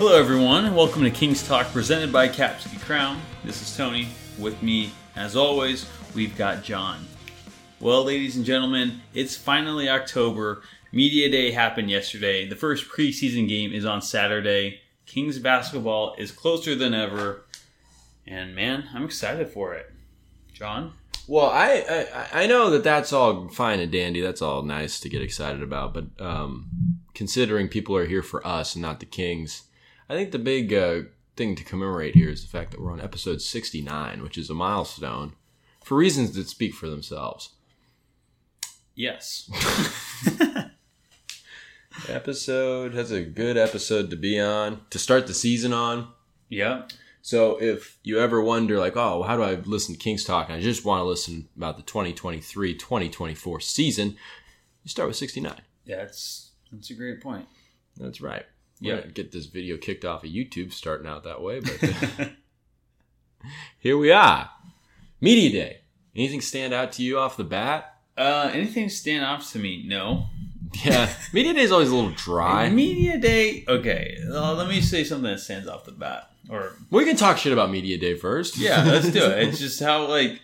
Hello, everyone, welcome to King's Talk presented by Cap City Crown. This is Tony. With me, as always, we've got John. Well, ladies and gentlemen, it's finally October. Media Day happened yesterday. The first preseason game is on Saturday. Kings basketball is closer than ever. And man, I'm excited for it. John? Well, I, I I know that that's all fine and dandy. That's all nice to get excited about. But um, considering people are here for us and not the Kings, I think the big uh, thing to commemorate here is the fact that we're on episode 69, which is a milestone for reasons that speak for themselves. Yes. episode that's a good episode to be on to start the season on. yeah. So if you ever wonder, like, oh, how do I listen to Kings Talk? And I just want to listen about the 2023 2024 season, you start with 69. Yeah, That's that's a great point. That's right. Yeah. Get this video kicked off of YouTube starting out that way, but here we are. Media Day. Anything stand out to you off the bat? Uh, anything stand out to me? No. Yeah, Media Day is always a little dry. Media Day. Okay, uh, let me say something that stands off the bat. Or We can talk shit about Media Day first. yeah, let's do it. It's just how like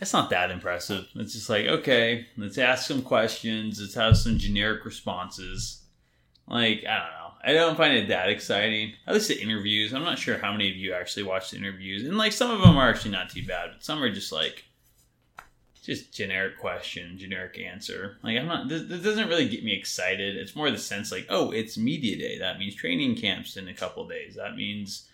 it's not that impressive. It's just like okay, let's ask some questions. Let's have some generic responses. Like I don't know. I don't find it that exciting. At least the interviews. I'm not sure how many of you actually watch the interviews, and like some of them are actually not too bad, but some are just like just generic question, generic answer. Like I'm not. This, this doesn't really get me excited. It's more the sense like, oh, it's media day. That means training camps in a couple days. That means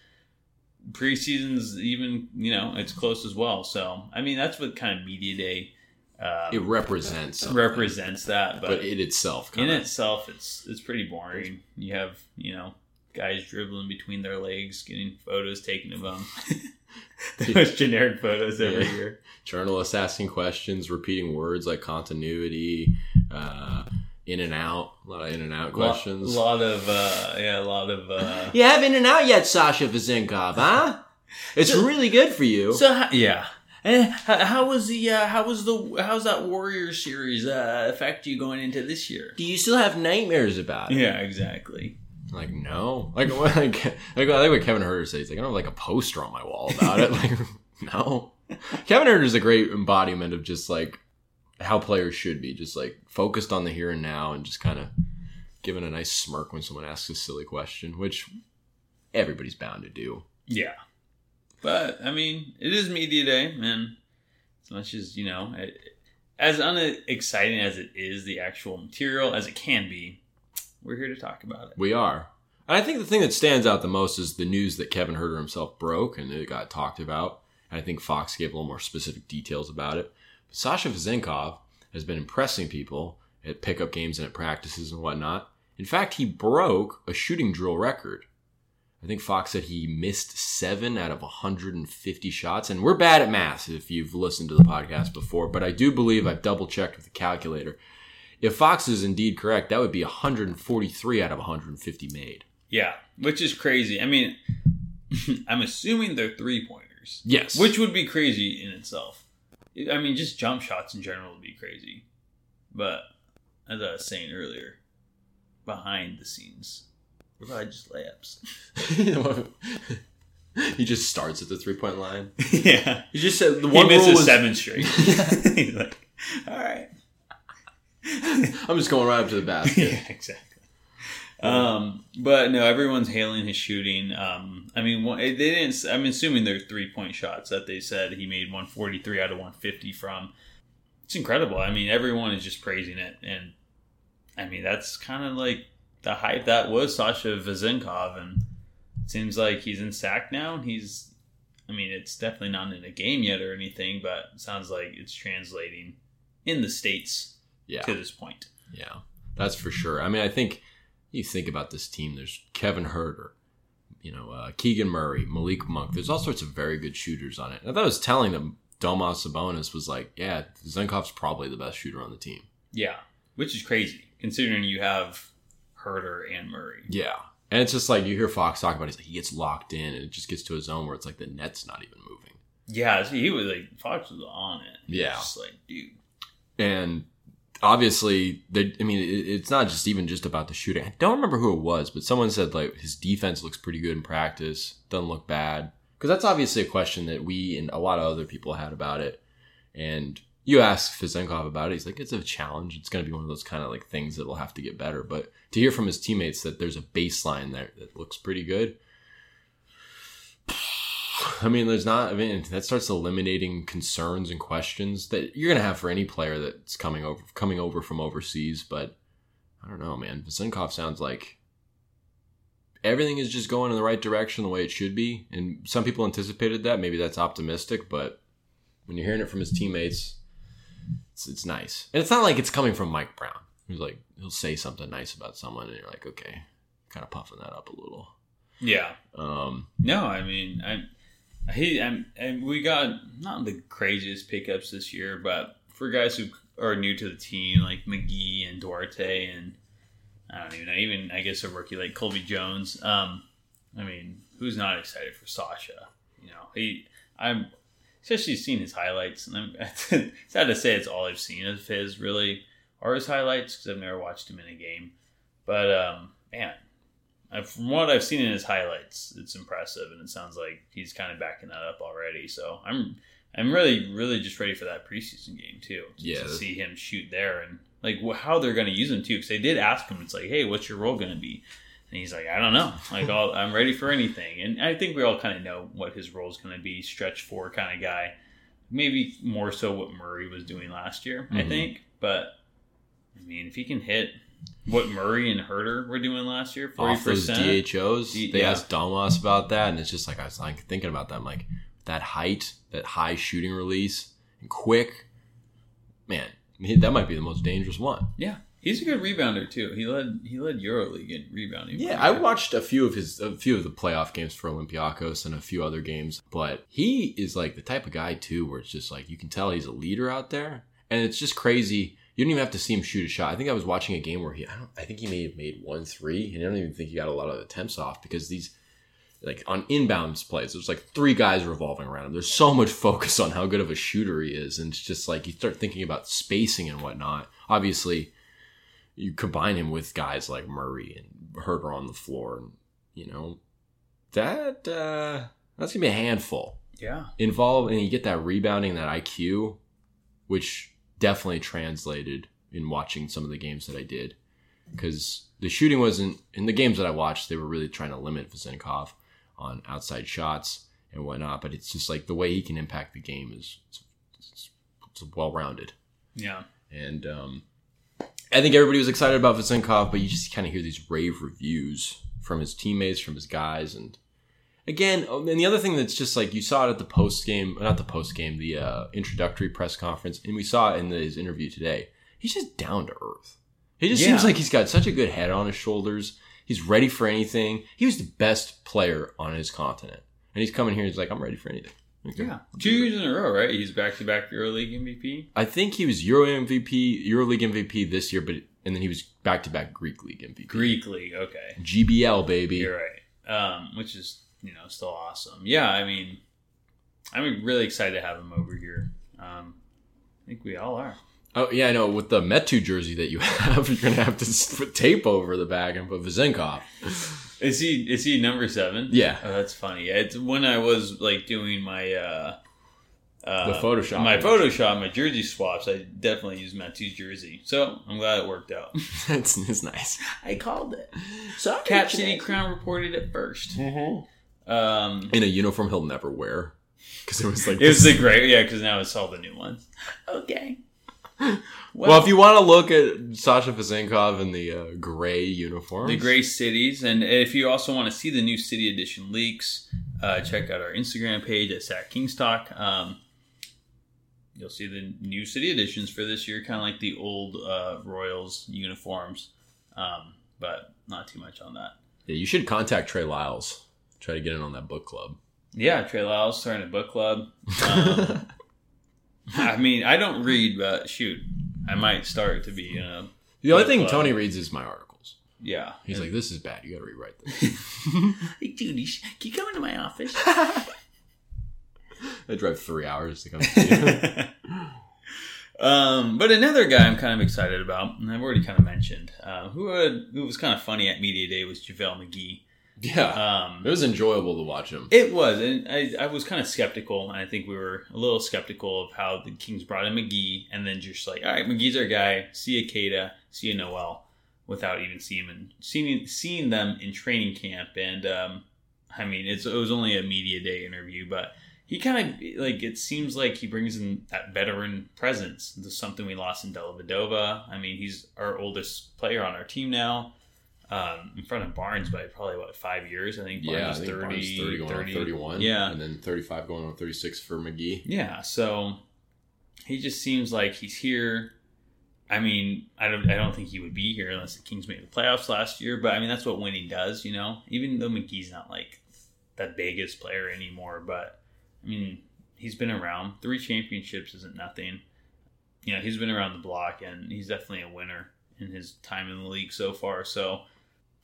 preseason's even. You know, it's close as well. So I mean, that's what kind of media day um, It represents something, represents that. but it itself in kind of itself, it's it's pretty boring. You have you know guys dribbling between their legs, getting photos taken of them. the most generic photos every Yeah. year. journalists asking questions, repeating words like continuity, uh, in and out, a lot of in and out questions. A lot of uh, yeah, a lot of. Uh, You have in and out yet, Sasha Vezenkov, huh? It's really good for you. so yeah. And how, was the uh, how was the how's that Warrior series uh, affect you going into this year? Do you still have nightmares about it? Yeah, exactly. Like no, like what- like like I like what Kevin Huerter says. Like I don't have like a poster on my wall about it. Like no, Kevin Huerter is a great embodiment of just like how players should be, just like focused on the here and now, and just kind of giving a nice smirk when someone asks a silly question, which everybody's bound to do. Yeah, but I mean, it is media day, and as much as you know, it, as unexciting as it is, the actual material as it can be, we're here to talk about it. We are. And I think the thing that stands out the most is the news that Kevin Huerter himself broke and it got talked about. And I think Fox gave a little more specific details about it. But Sasha Vezenkov has been impressing people at pickup games and at practices and whatnot. In fact, he broke a shooting drill record. I think Fox said he missed seven out of 150 shots. And we're bad at math if you've listened to the podcast before, but I do believe I've double checked with the calculator. If Fox is indeed correct, that would be 143 out of 150 made. Yeah, which is crazy. I mean, I'm assuming they're three pointers, Yes. which would be crazy in itself. I mean, just jump shots in general would be crazy. But as I was saying earlier, behind the scenes, they're probably just layups. he just starts at the three point line. yeah, He just said the he one rule misses was seven straight. He's like, all right. I'm just going right up to the basket. yeah, exactly. Um, but no, everyone's hailing his shooting. Um, I mean, they didn't. I'm assuming they're three point shots that they said he made 143 out of 150 from. It's incredible. I mean, everyone is just praising it, and I mean that's kind of like the hype that was Sasha Vezenkov, and it seems like he's in sack now. And he's, I mean, it's definitely not in a game yet or anything, but it sounds like it's translating in the states Yeah, to this point. yeah, that's for sure. I mean, I think you think about this team. There's Kevin Huerter, you know, uh, Keegan Murray, Malik Monk. There's all sorts of very good shooters on it. And I thought it was telling them Domas Sabonis was like, yeah, Zenkov's probably the best shooter on the team. Yeah, which is crazy considering you have Huerter and Murray. Yeah. And it's just like you hear Fox talk about it, he's like he gets locked in and it just gets to a zone where it's like the net's not even moving. Yeah, so he was like Fox was on it. Yeah. just like dude. And obviously, they- I mean, it- it's not just even just about the shooting. I don't remember who it was, but someone said like his defense looks pretty good in practice, doesn't look bad. Because that's obviously a question that we and a lot of other people had about it. And you ask Vezenkov about it, he's like, it's a challenge. It's going to be one of those kind of like things that will have to get better. But to hear from his teammates that there's a baseline there that looks pretty good. I mean, there's not. I mean, that starts eliminating concerns and questions that you're gonna have for any player that's coming over, coming over from overseas. But I don't know, man. Vezenkov sounds like everything is just going in the right direction the way it should be. And some people anticipated that. Maybe that's optimistic, but when you're hearing it from his teammates, it's, it's nice. And it's not like it's coming from Mike Brown, who's like he'll say something nice about someone, and you're like, okay, kind of puffing that up a little. Yeah. Um, No, I mean, I, he, I'm, and we got not the craziest pickups this year, but for guys who are new to the team, like McGee and Duarte, and I don't even know, even I guess a rookie like Colby Jones. Um, I mean, who's not excited for Sasha? You know, he, I'm especially seeing his highlights, and I'm sad to say it's all I've seen of his really are his highlights because I've never watched him in a game. But um, man, from what I've seen in his highlights, it's impressive, and it sounds like he's kind of backing that up already. So I'm I'm really really just ready for that preseason game too. Yeah. to see him shoot there and like how they're going to use him too. Because they did ask him, it's like, hey, what's your role going to be? And he's like, I don't know. Like I'll, I'm ready for anything. And I think we all kind of know what his role is going to be. Stretch four kind of guy. Maybe more so what Murray was doing last year. I Mhm. think, but I mean, if he can hit what Murray and Huerter were doing last year, forty off those. DHOs. D- they yeah. asked Domas about that, and it's just like I was like thinking about that. I'm like that height, that high shooting release, and quick. Man, that might be the most dangerous one. Yeah, he's a good rebounder too. He led he led EuroLeague in rebounding. Yeah, I watched a few of his a few of the playoff games for Olympiacos and a few other games, but he is like the type of guy too where it's just like you can tell he's a leader out there, and it's just crazy. You don't even have to see him shoot a shot. I think I was watching a game where he I don't I think he may have made one three, and I don't even think he got a lot of attempts off because these like on inbounds plays, there's like three guys revolving around him. There's so much focus on how good of a shooter he is, and it's just like you start thinking about spacing and whatnot. Obviously, you combine him with guys like Murray and Huerter on the floor, and you know that uh, that's gonna be a handful. yeah, Involved, and you get that rebounding, that IQ, which definitely translated in watching some of the games that I did, because the shooting wasn't in the games that I watched. They were really trying to limit Vezenkov on outside shots and whatnot, but it's just like the way he can impact the game is it's, it's well rounded. yeah, And um, I think everybody was excited about Vezenkov, but you just kind of hear these rave reviews from his teammates, from his guys, and again, oh, and the other thing that's just like you saw it at the post game, not the post game, the uh, introductory press conference, and we saw it in his interview today. He's just down to earth. He just Yeah. seems like he's got such a good head on his shoulders. He's ready for anything. He was the best player on his continent, and he's coming here. He's like, I'm ready for anything. Okay. yeah. Two years in a row, right? He's back to back EuroLeague MVP. I think he was Euro MVP, EuroLeague MVP this year, but and then he was back to back Greek League MVP. Greek League, okay. GBL baby. You're right. Um, which is you know still awesome. Yeah, I mean, I'm really excited to have him over here. Um, I think we all are. Oh yeah, I know. With the Metu jersey that you have, you're gonna have to put tape over the back and put Vezenkov. Is he is he number seven? Yeah. Oh, that's funny. It's when I was like doing my uh, uh, The Photoshop. my Photoshop, my jersey swaps. I definitely used Metu's jersey, so I'm glad it worked out. That's it's nice. I called it. Sorry, Cap City Crown reported it 1st Um, in a uniform he'll never wear because it was like. it was the great, yeah, because now it's all the new ones. Okay. well, if you want to look at Sasha Vezenkov in the uh, gray uniform, the Gray Cities. And if you also want to see the new City Edition leaks, uh, check out our Instagram page at Sack Kingstalk. Um, you'll see the new City Editions for this year, kind of like the old uh, Royals uniforms, um, but not too much on that. yeah, you should contact Trey Lyles. Try to get in on that book club. Yeah, Trey Lyles starting a book club. Um, I mean, I don't read, but shoot, I might start to be. Uh, the only thing club. Tony reads is my articles. yeah, He's like, "This is bad. You got to rewrite this." hey, dude, you sh- can you come into my office? I drive three hours to come. To you. Um, but another guy I'm kind of excited about, and I've already kind of mentioned, uh, who had, who was kind of funny at media day was JaVale McGee. Yeah, Um, it was enjoyable to watch him. it was, and I, I was kind of skeptical, and I think we were a little skeptical of how the Kings brought in McGee, and then just like, all right, McGee's our guy. See you, Kada. See you, Noel, without even seeing him in, seeing seeing them in training camp. And um, I mean, it's, it was only a media day interview, but he kind of like it seems like he brings in that veteran presence. This is something we lost in Dellavedova. I mean, he's our oldest player on our team now. Um, in front of Barnes by probably what five years. I think Barnes yeah, I think 30, Barnes 30 going 30 on 31. Yeah, And then 35 going on 36 for McGee. yeah, so he just seems like he's here. I mean, I don't, I don't think he would be here unless the Kings made the playoffs last year. But I mean, that's what winning does, you know. Even though McGee's not like that biggest player anymore, but I mean, he's been around. Three championships isn't nothing. You know, he's been around the block, and he's definitely a winner in his time in the league so far. So,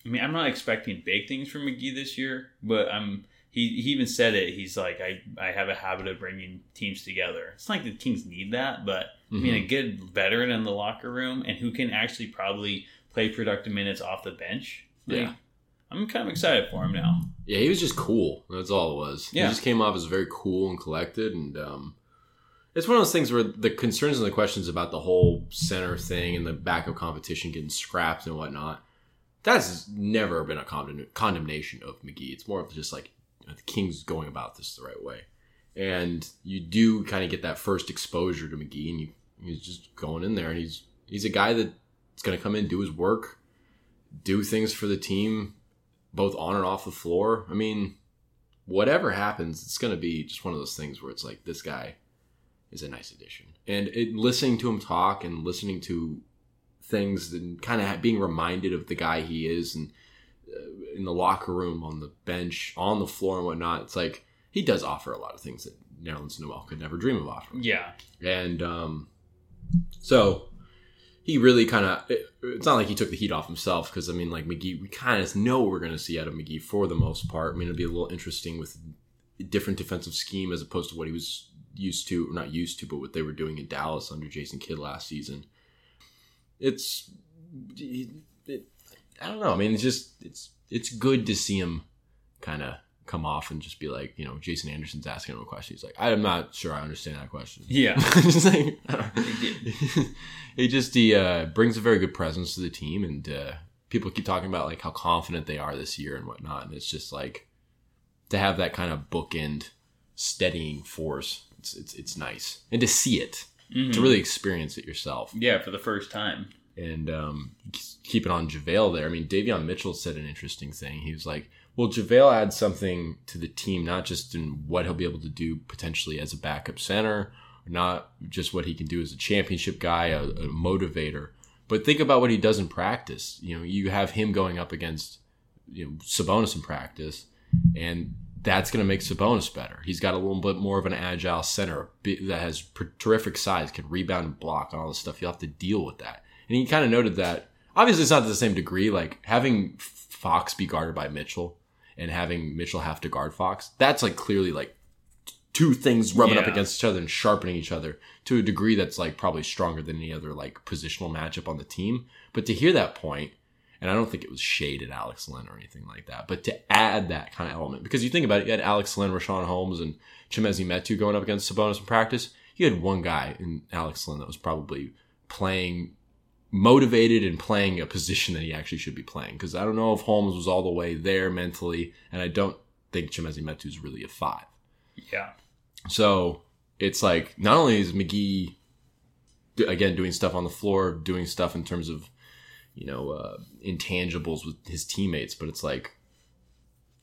I mean, I'm not expecting big things from McGee this year, but I'm he, he even said it. He's like, I, I have a habit of bringing teams together. It's not like the Kings need that, but I mean, a good veteran in the locker room and who can actually probably play productive minutes off the bench. Like, Yeah. I'm kind of excited for him now. Yeah, he was just cool. That's all it was. Yeah. He just came off as very cool and collected, and um, it's one of those things where the concerns and the questions about the whole center thing and the backup competition getting scrapped and whatnot. That's never been a condemn- condemnation of McGee. It's more of just like the Kings going about this the right way, and you do kind of get that first exposure to McGee, and you he's just going in there, and he's he's a guy that's going to come in, do his work, do things for the team, both on and off the floor. I mean, whatever happens, it's going to be just one of those things where it's like this guy is a nice addition, and it, listening to him talk and listening to things and kind of being reminded of the guy he is and uh, in the locker room on the bench on the floor and whatnot it's like he does offer a lot of things that Nerlens Noel could never dream of offering. Yeah. and um, so he really kind of it, it's not like he took the heat off himself because I mean like McGee we kind of know what we're going to see out of McGee for the most part. I mean it'll be a little interesting with a different defensive scheme as opposed to what he was used to or not used to but what they were doing in Dallas under Jason Kidd last season it's it, it, I don't know I mean it's just it's it's good to see him kind of come off and just be like you know Jason Anderson's asking him a question he's like I'm not sure I understand that question Yeah. just like, I don't know. he just he uh, brings a very good presence to the team, and uh, people keep talking about like how confident they are this year and whatnot. And it's just like to have that kind of bookend, steadying force. It's it's it's nice, and to see it, Mhm. to really experience it yourself. Yeah, for the first time. And um, keep it on JaVale there. I mean, Davion Mitchell said an interesting thing. He was like, well, JaVale adds something to the team, not just in what he'll be able to do potentially as a backup center, not just what he can do as a championship guy, a, a motivator, but think about what he does in practice. You know, you have him going up against you know, Sabonis in practice, and that's going to make Sabonis better. He's got a little bit more of an agile center that has terrific size, can rebound and block and all this stuff. You'll have to deal with that. And he kind of noted that. Obviously, it's not to the same degree. Like having Fox be guarded by Mitchell and having Mitchell have to guard Fox, that's like clearly like two things rubbing up against each other and sharpening each other to a degree that's like probably stronger than any other like positional matchup on the team. But to hear that point, and I don't think it was shaded Alex Len or anything like that, but to add that kind of element, because you think about it, you had Alex Len, Richaun Holmes, and Chimezie Metu going up against Sabonis in practice. You had one guy in Alex Len that was probably playing motivated and playing a position that he actually should be playing. Because I don't know if Holmes was all the way there mentally, and I don't think Chimezie Metu is really a five. Yeah. So it's like not only is McGee again doing stuff on the floor, doing stuff in terms of you know uh, intangibles with his teammates, but it's like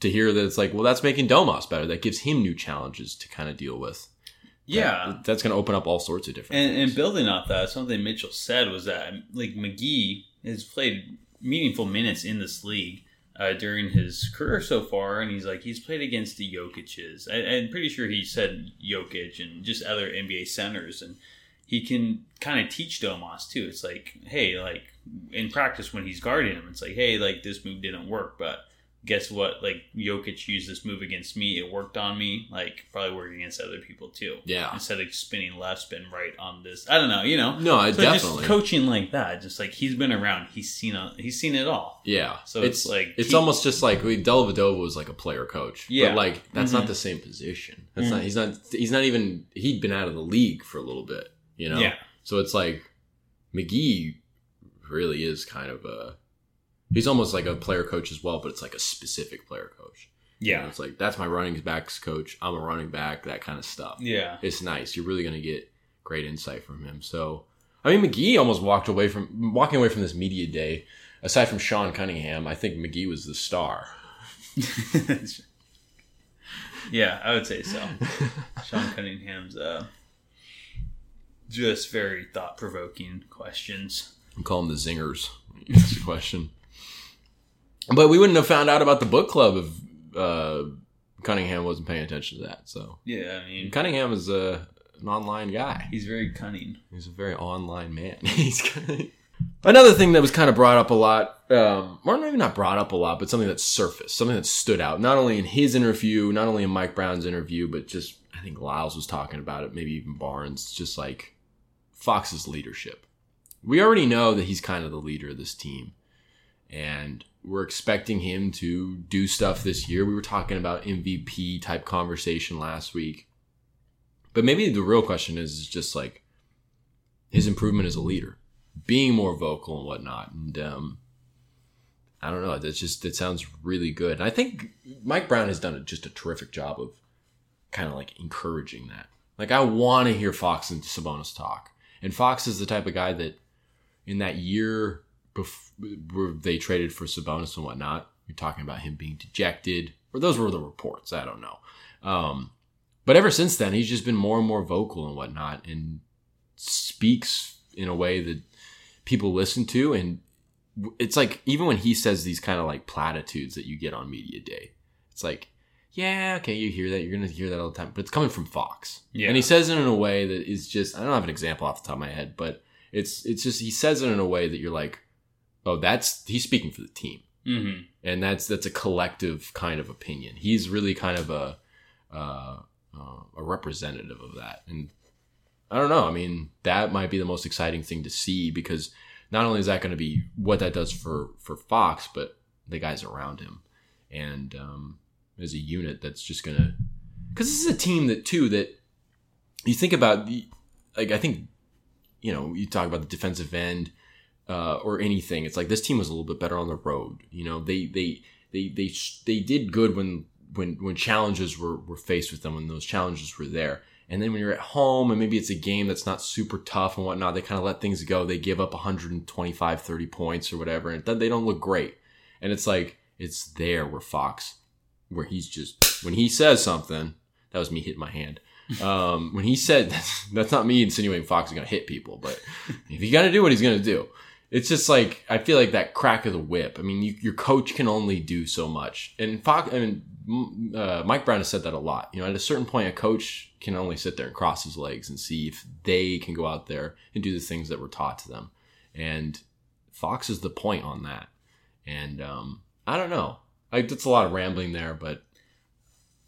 to hear that it's like, well, that's making Domas better. That gives him new challenges to kind of deal with. Yeah. That- that's going to open up all sorts of different. And, and building off that, something Mitchell said was that like McGee has played meaningful minutes in this league uh, during his career so far, and he's like he's played against the Jokic's. I, I'm pretty sure he said Jokic and just other NBA centers, and he can kind of teach Domas too. It's like, hey, like in practice when he's guarding him, it's like, hey, like this move didn't work, but guess what? Like Jokic used this move against me. It worked on me. Like probably work against other people too. Yeah. Instead of spinning left, spin right on this. I don't know. You know. No, I So definitely. just coaching like that, just like he's been around, he's seen a, he's seen it all. yeah. So it's, like it's he- almost just like we Dellavedova was like a player coach. Yeah. But like that's Mhm. not the same position. That's Mhm. not he's not he's not even he'd been out of the league for a little bit, you know? yeah, So it's like McGee really is kind of a he's almost like a player coach as well, but it's like a specific player coach. You know, yeah, it's like that's my running backs coach. I'm a running back, that kind of stuff. yeah. It's nice. You're really gonna get great insight from him. So I mean McGee almost walked away from walking away from this media day. Aside from Sean Cunningham, I think McGee was the star. yeah, I would say so. Sean Cunningham's uh, just very thought provoking questions. We call them the zingers. when you ask the question. But we wouldn't have found out about the book club if uh, Cunningham wasn't paying attention to that. So Yeah, I mean, Cunningham is a, an online guy. he's very cunning. He's a very online man. He's another thing that was kind of brought up a lot, um, or maybe not brought up a lot, but something that surfaced, something that stood out, not only in his interview, not only in Mike Brown's interview, but just I think Lyles was talking about it, maybe even Barnes, just like Fox's leadership. We already know that he's kind of the leader of this team, and we're expecting him to do stuff this year. We were talking about MVP type conversation last week. But maybe the real question is, is just like his improvement as a leader, being more vocal and whatnot. And um, I don't know. That's just that sounds really good. And I think Mike Brown has done just a terrific job of kind of like encouraging that. Like I want to hear Fox and Sabonis talk. And Fox is the type of guy that in that year before they traded for Sabonis and whatnot, you're talking about him being dejected, or those were the reports. I don't know. Um, but ever since then, he's just been more and more vocal and whatnot, and speaks in a way that people listen to. And it's like even when he says these kind of like platitudes that you get on media day, it's like, yeah, okay, you hear that, you're gonna hear that all the time, but it's coming from Fox, Yeah. and he says it in a way that is just I don't have an example off the top of my head, but it's it's just he says it in a way that you're like, oh, that's he's speaking for the team Mm-hmm. and that's that's a collective kind of opinion. He's really kind of a uh, uh, a representative of that, and I don't know. I mean, that might be the most exciting thing to see because not only is that going to be what that does for for Fox, but the guys around him, and um, as a unit, that's just going to because this is a team that too that you think about the like I think you know you talk about the defensive end uh, or anything. It's like this team was a little bit better on the road. You know, they they they they they did good when when when challenges were were faced with them when those challenges were there. And then when you're at home and maybe it's a game that's not super tough and whatnot, they kind of let things go. They give up 125, 30 points or whatever, and then they don't look great. And it's like it's there where Fox, where he's just when he says something. That was me hitting my hand. Um, when he said that's, that's not me insinuating Fox is going to hit people, but if he's going to do what he's going to do, it's just like I feel like that crack of the whip. I mean, you, your coach can only do so much, and Fox. I mean, uh, Mike Brown has said that a lot. You know, at a certain point, a coach can only sit there and cross his legs and see if they can go out there and do the things that were taught to them. And Fox is the point on that. And um, I don't know. That's a lot of rambling there, but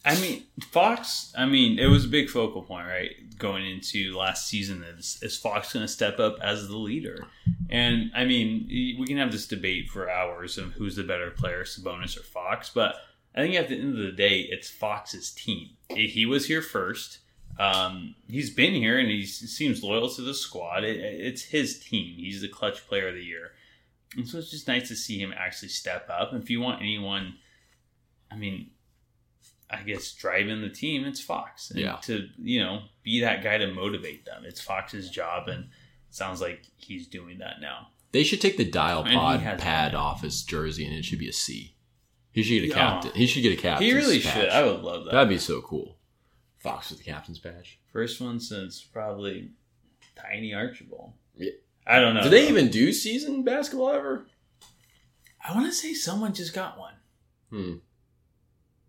I mean, Fox. I mean, it was a big focal point, right? Going into last season, is is Fox going to step up as the leader? And I mean, we can have this debate for hours of who's the better player, Sabonis or Fox. But I think at the end of the day, it's Fox's team. He was here first. Um, he's been here and he seems loyal to the squad. It, it's his team. He's the clutch player of the year. And so it's just nice to see him actually step up. And if you want anyone, I mean, I guess driving the team, it's Fox. And Yeah. To you know, be that guy to motivate them. It's Fox's job, and it sounds like he's doing that now. they should take the dial And pod pad off his jersey, and it should be a C. He should get a captain. He should get a captain. he really should. I would love that. That'd be so cool. Fox with the captain's badge. First one since probably Tiny Archibald. Yeah. I don't know. Do they even do season basketball ever? I want to say someone just got one. Hmm.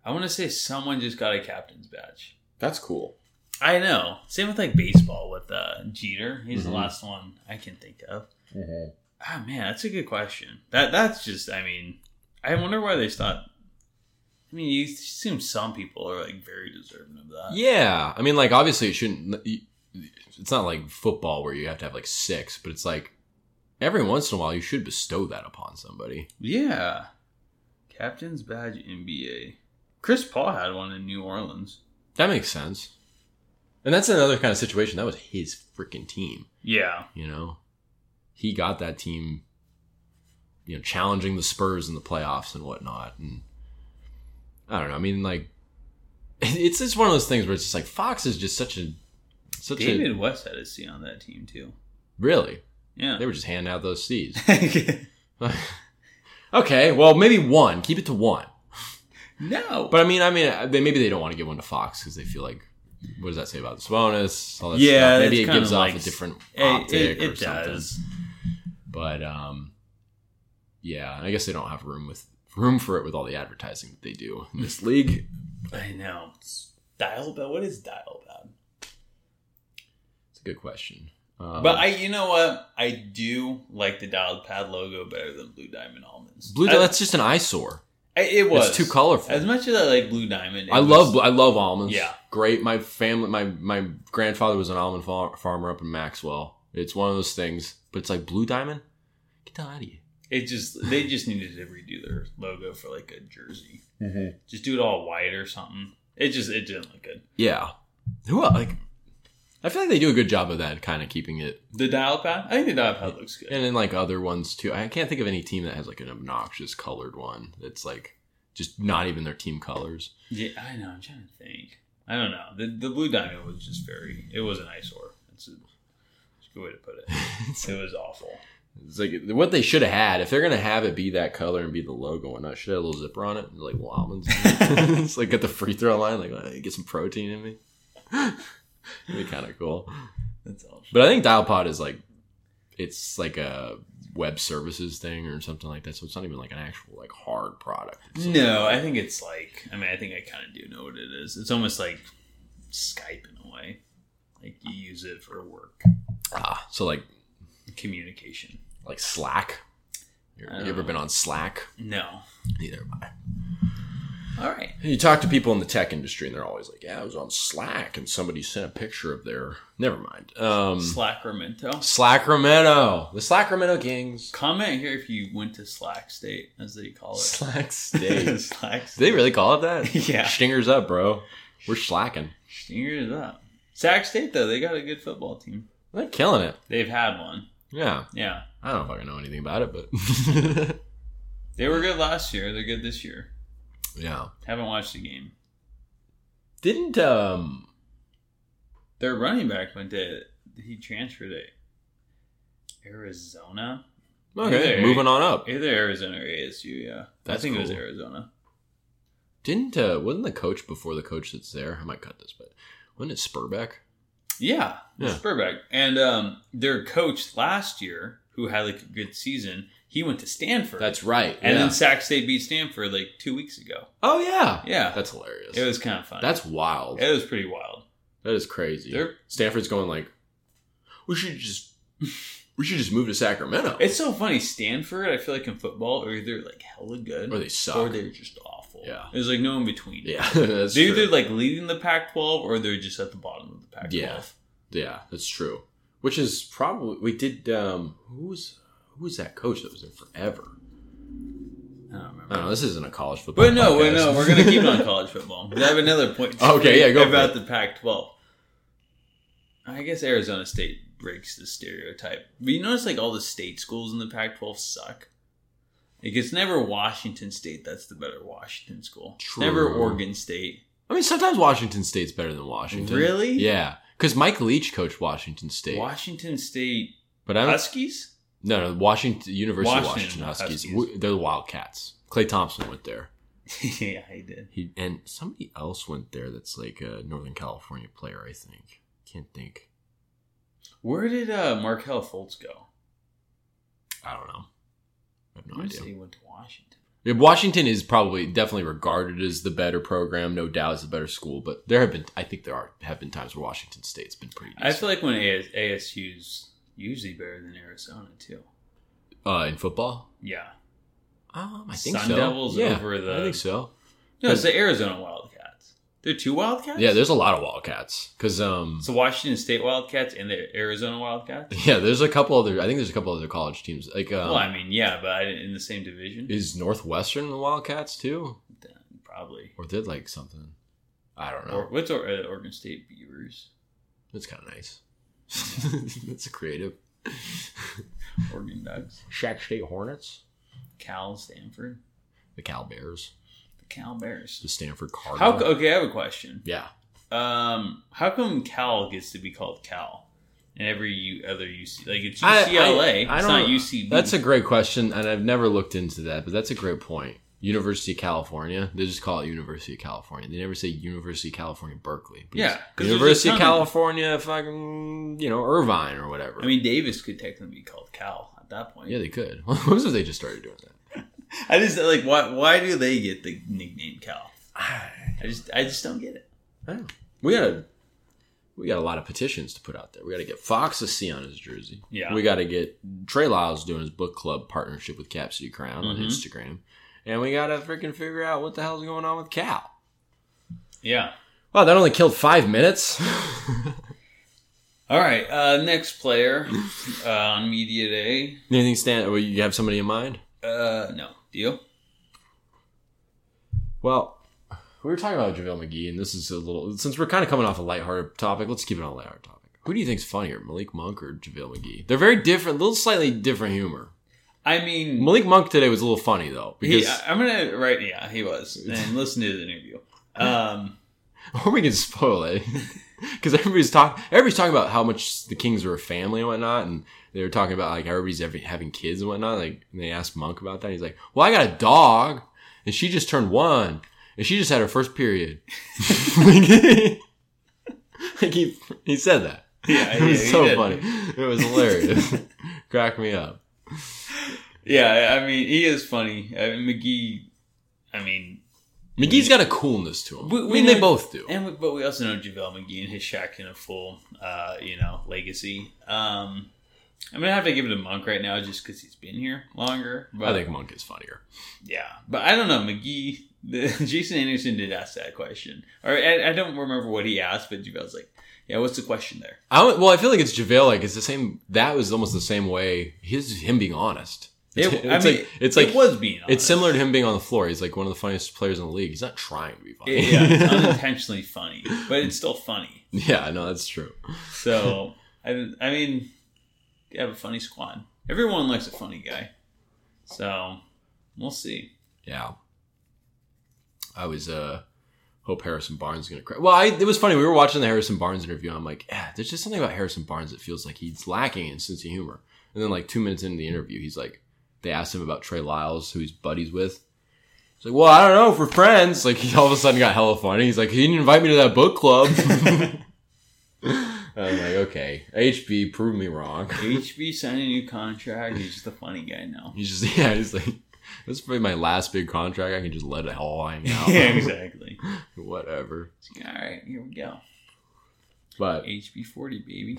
I want to say someone just got a captain's badge. That's cool. I know. Same with like baseball with uh, Jeter. He's Mhm. the last one I can think of. Ah man, that's a good question. That that's just. I mean, I wonder why they stopped I mean, you assume some people are like very deserving of that. Yeah, I mean, like obviously it shouldn't. It's not like football where you have to have like six, but it's like every once in a while you should bestow that upon somebody. Yeah. Captain's badge NBA. Chris Paul had one in New Orleans. That makes sense. And that's another kind of situation. That was his freaking team. Yeah. You know, he got that team, you know, challenging the Spurs in the playoffs and whatnot. And I don't know. I mean, like, it's just one of those things where it's just like Fox is just such a such David a West had a C on that team too. really. Yeah. They were just handing out those C's. okay, well maybe one. Keep it to one. No. But I mean, I mean, they, maybe they don't want to give one to Fox because they feel like, what does that say about Sabonis? All that Yeah, stuff. maybe it gives off a different it, optic it, or it something. does. But um, yeah, I guess they don't have room with room for it with all the advertising that they do in this league. I know. It's dial bad. What is dial bad? It's a good question. Um, But I, you know what? I do like the dialed pad logo better than Blue Diamond almonds. blue I- that's just an eyesore. It was It's too colorful. As much as I like Blue Diamond, I was- love I love almonds. Yeah. great. My family, my my grandfather was an almond far- farmer up in Maxwell. It's one of those things, but it's like blue diamond. Get the hell out of here. It just they just needed to redo their logo for like a jersey. Mm-hmm. Just do it all white or something. It just it didn't look good. Yeah, who like? I feel like they do a good job of that, kind of keeping it, The dial pad, I think the dial pad looks good. and then like other ones too. I can't think of any team that has like an obnoxious colored one that's like just not even their team colors. Yeah, I know. I'm trying to think. I don't know. The the blue diamond was just very. It was an eyesore. It's a, it's a good way to put it. It was awful. It's like what they should have had if they're gonna have it be that color and be the logo and not should have a little zipper on it, like little almonds. it's like at the free throw line, like get some protein in me. It'd be kind of cool. That's all. But I think Dialpad is like it's like a web services thing or something like that. So it's not even like an actual like hard product. No, I think it's like. I mean, I think I kind of do know what it is. It's almost like Skype in a way. Like you use it for work ah, so like communication. like Slack. You, ever know. been on Slack? No. Neither have I. All right. You talk to people in the tech industry, and they're always like, "Yeah, I was on Slack, and somebody sent a picture of their." Never mind. Um, Sacramento. Sacramento, the Sacramento Kings. Comment here if you went to Slack State, as they call it. Slack State. Slack Do State. they really call it that? Yeah. Stingers up, bro. We're slacking. Stingers up. Sac State though, they got a good football team. They're killing it. They've had one. Yeah. Yeah. I don't know if I know anything about it, but They were good last year. They're good this year. Yeah. Haven't watched the game. Didn't um Their running back went to he transferred to Arizona. okay Either- moving on up? Either Arizona or ASU, yeah. I That's think it was. Arizona. Didn't uh wasn't the coach before the coach that's there? I might cut this, but wasn't it Sperbeck? Yeah, Yeah. Sperbeck. And um, their coach last year, who had like a good season, he went to Stanford. That's right. and yeah. then Sac State beat Stanford like two weeks ago. oh yeah, Yeah, that's hilarious. it was kind of fun. that's wild. it was pretty wild. That is crazy. They're- Stanford's going like, we should just, we should just move to Sacramento, It's so funny. Stanford, I feel like in football, are either like hella good or they suck. or they're just awful. Yeah. there's like no in between. yeah, that's they're true. either like leading the Pac-12 or they're just at the bottom of the Pac-12. Yeah. yeah, that's true. Which is probably we did. um Who was who was that coach that was there forever? I don't I don't know. This isn't a college football. But no, wait, podcast. no, we're gonna keep on college football. I have another point. to Okay, yeah, go about it. the Pac-12. I guess Arizona State breaks the stereotype, but you notice like all the state schools in the Pac-12 suck. Like it's never Washington State that's the better Washington school. It's Never Oregon State. I mean, sometimes Washington State's better than Washington. Really? Yeah, because Mike Leach coached Washington State, Washington State but I don't. Huskies. No, no, Washington University of Washington Washington Huskies. Huskies. They're the Wildcats. Klay Thompson went there. yeah, he did. He and somebody else went there. That's like a Northern California player. I think. Can't think. Where did uh, Markelle Fultz go? I don't know. I have no I idea. he went to Washington. Yeah, Washington is probably definitely regarded as the better program, no doubt, as the better school. But there have been, I think, there are have been times where Washington State's been pretty. I feel like when AS, ASU's usually better than Arizona too. uh, in football, Yeah. um, I think Sun so. Devils yeah, over the- I think so. No, it's the Arizona Wildcats. There are two Wildcats. Yeah, there's a lot of Wildcats because um So Washington State Wildcats and the Arizona Wildcats. yeah, there's a couple other. I think there's a couple other college teams like um, well, I mean, yeah, but in the same division, is Northwestern the Wildcats too, probably. or did like something? I don't know. Or what's or, uh, Oregon State Beavers? It's kind of nice. That's creative. Oregon Ducks. Sac State Hornets, Cal Stanford. the Cal Bears, The Cal Bears. the Stanford How? Cardinals. co- Okay, I have a question. Yeah, Um, how come Cal gets to be called Cal, and every other UC like it's I- I- UCLA? I it's not UCB. that's a great question, and I've never looked into that, but that's a great point. University of California, they just call it University of California. They never say University of California Berkeley. Yeah, it's 'cause there's University of California, fucking you know Irvine or whatever. I mean, Davis could technically be called Cal at that point. yeah, they could. what was it they just started doing that? I just like why? Why do they get the nickname Cal? I just, I just don't get it. We got we got a lot of petitions to put out there. We got to get Fox to see on his jersey. Yeah. We got to get Trey Lyles doing his book club partnership with Cap City Crown on Mhm. Instagram, and we got to freaking figure out what the hell's going on with Cal. Yeah. Wow, that only killed five minutes. All right. Uh, next player uh, on media day. Anything stand? Well, you have somebody in mind? Uh, no Do you? Well, we were talking about JaVale McGee, and this is a little since we're kind of coming off a lighthearted topic. Let's keep it on a lighthearted topic. Who do you think's funnier, Malik Monk or JaVale McGee? They're very different, a little slightly different humor. I mean, Malik Monk today was a little funny though, he, because I'm gonna right. Yeah, he was. And listen to the interview. Um, or we can spoil it because everybody's talking. Everybody's talking about how much the Kings are a family and whatnot, and they were talking about like everybody's every, having kids and whatnot. Like and they asked Monk about that. He's like, "Well, I got a dog, and she just turned one, and she just had her first period." like he he said that. Yeah, it was yeah, so funny. It was hilarious. Crack me up. Yeah, I mean, he is funny. I mean, McGee. I mean, McGee's got a coolness to him. We- I we mean, they both do. and we, but we also know JaVale McGee and his Shaqtin' a Fool, uh, you know, legacy. Um, I'm gonna have to give it to Monk right now just because he's been here longer. But I think Monk is funnier. yeah, but I don't know McGee. The, Jason Anderson did ask that question, or I, I don't remember what he asked, but JaVale's like, "Yeah, what's the question there?" I well, I feel like it's JaVale. Like it's the same. That was almost the same way. His him being honest. It's, It, it's I mean, like it's like it was being. Honest. it's similar to him being on the floor. He's like one of the funniest players in the league. He's not trying to be funny. Yeah, it's unintentionally funny, but it's still funny. yeah, no, that's true. So I, I mean, you have a funny squad. Everyone likes a funny guy. So we'll see. Yeah. I was uh hope Harrison Barnes is gonna cry. Well, I, it was funny. We were watching the Harrison Barnes interview. And I'm like, yeah, there's just something about Harrison Barnes that feels like he's lacking in sense of humor. And then like two minutes into the interview, he's like, they asked him about Trey Lyles, who he's buddies with. He's like, well, I don't know, for friends. Like he all of a sudden got hella funny. He's like, he didn't invite me to that book club. I'm like, okay, HB, prove me wrong. HB signed a new contract. He's just a funny guy now. He's just yeah, he's like, this is probably my last big contract. I can just let it all hang out. yeah, exactly. Whatever. Like, All right, here we go. But HB forty, baby.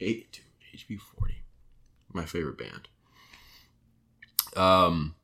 eight, dude, HB forty, my favorite band. Um,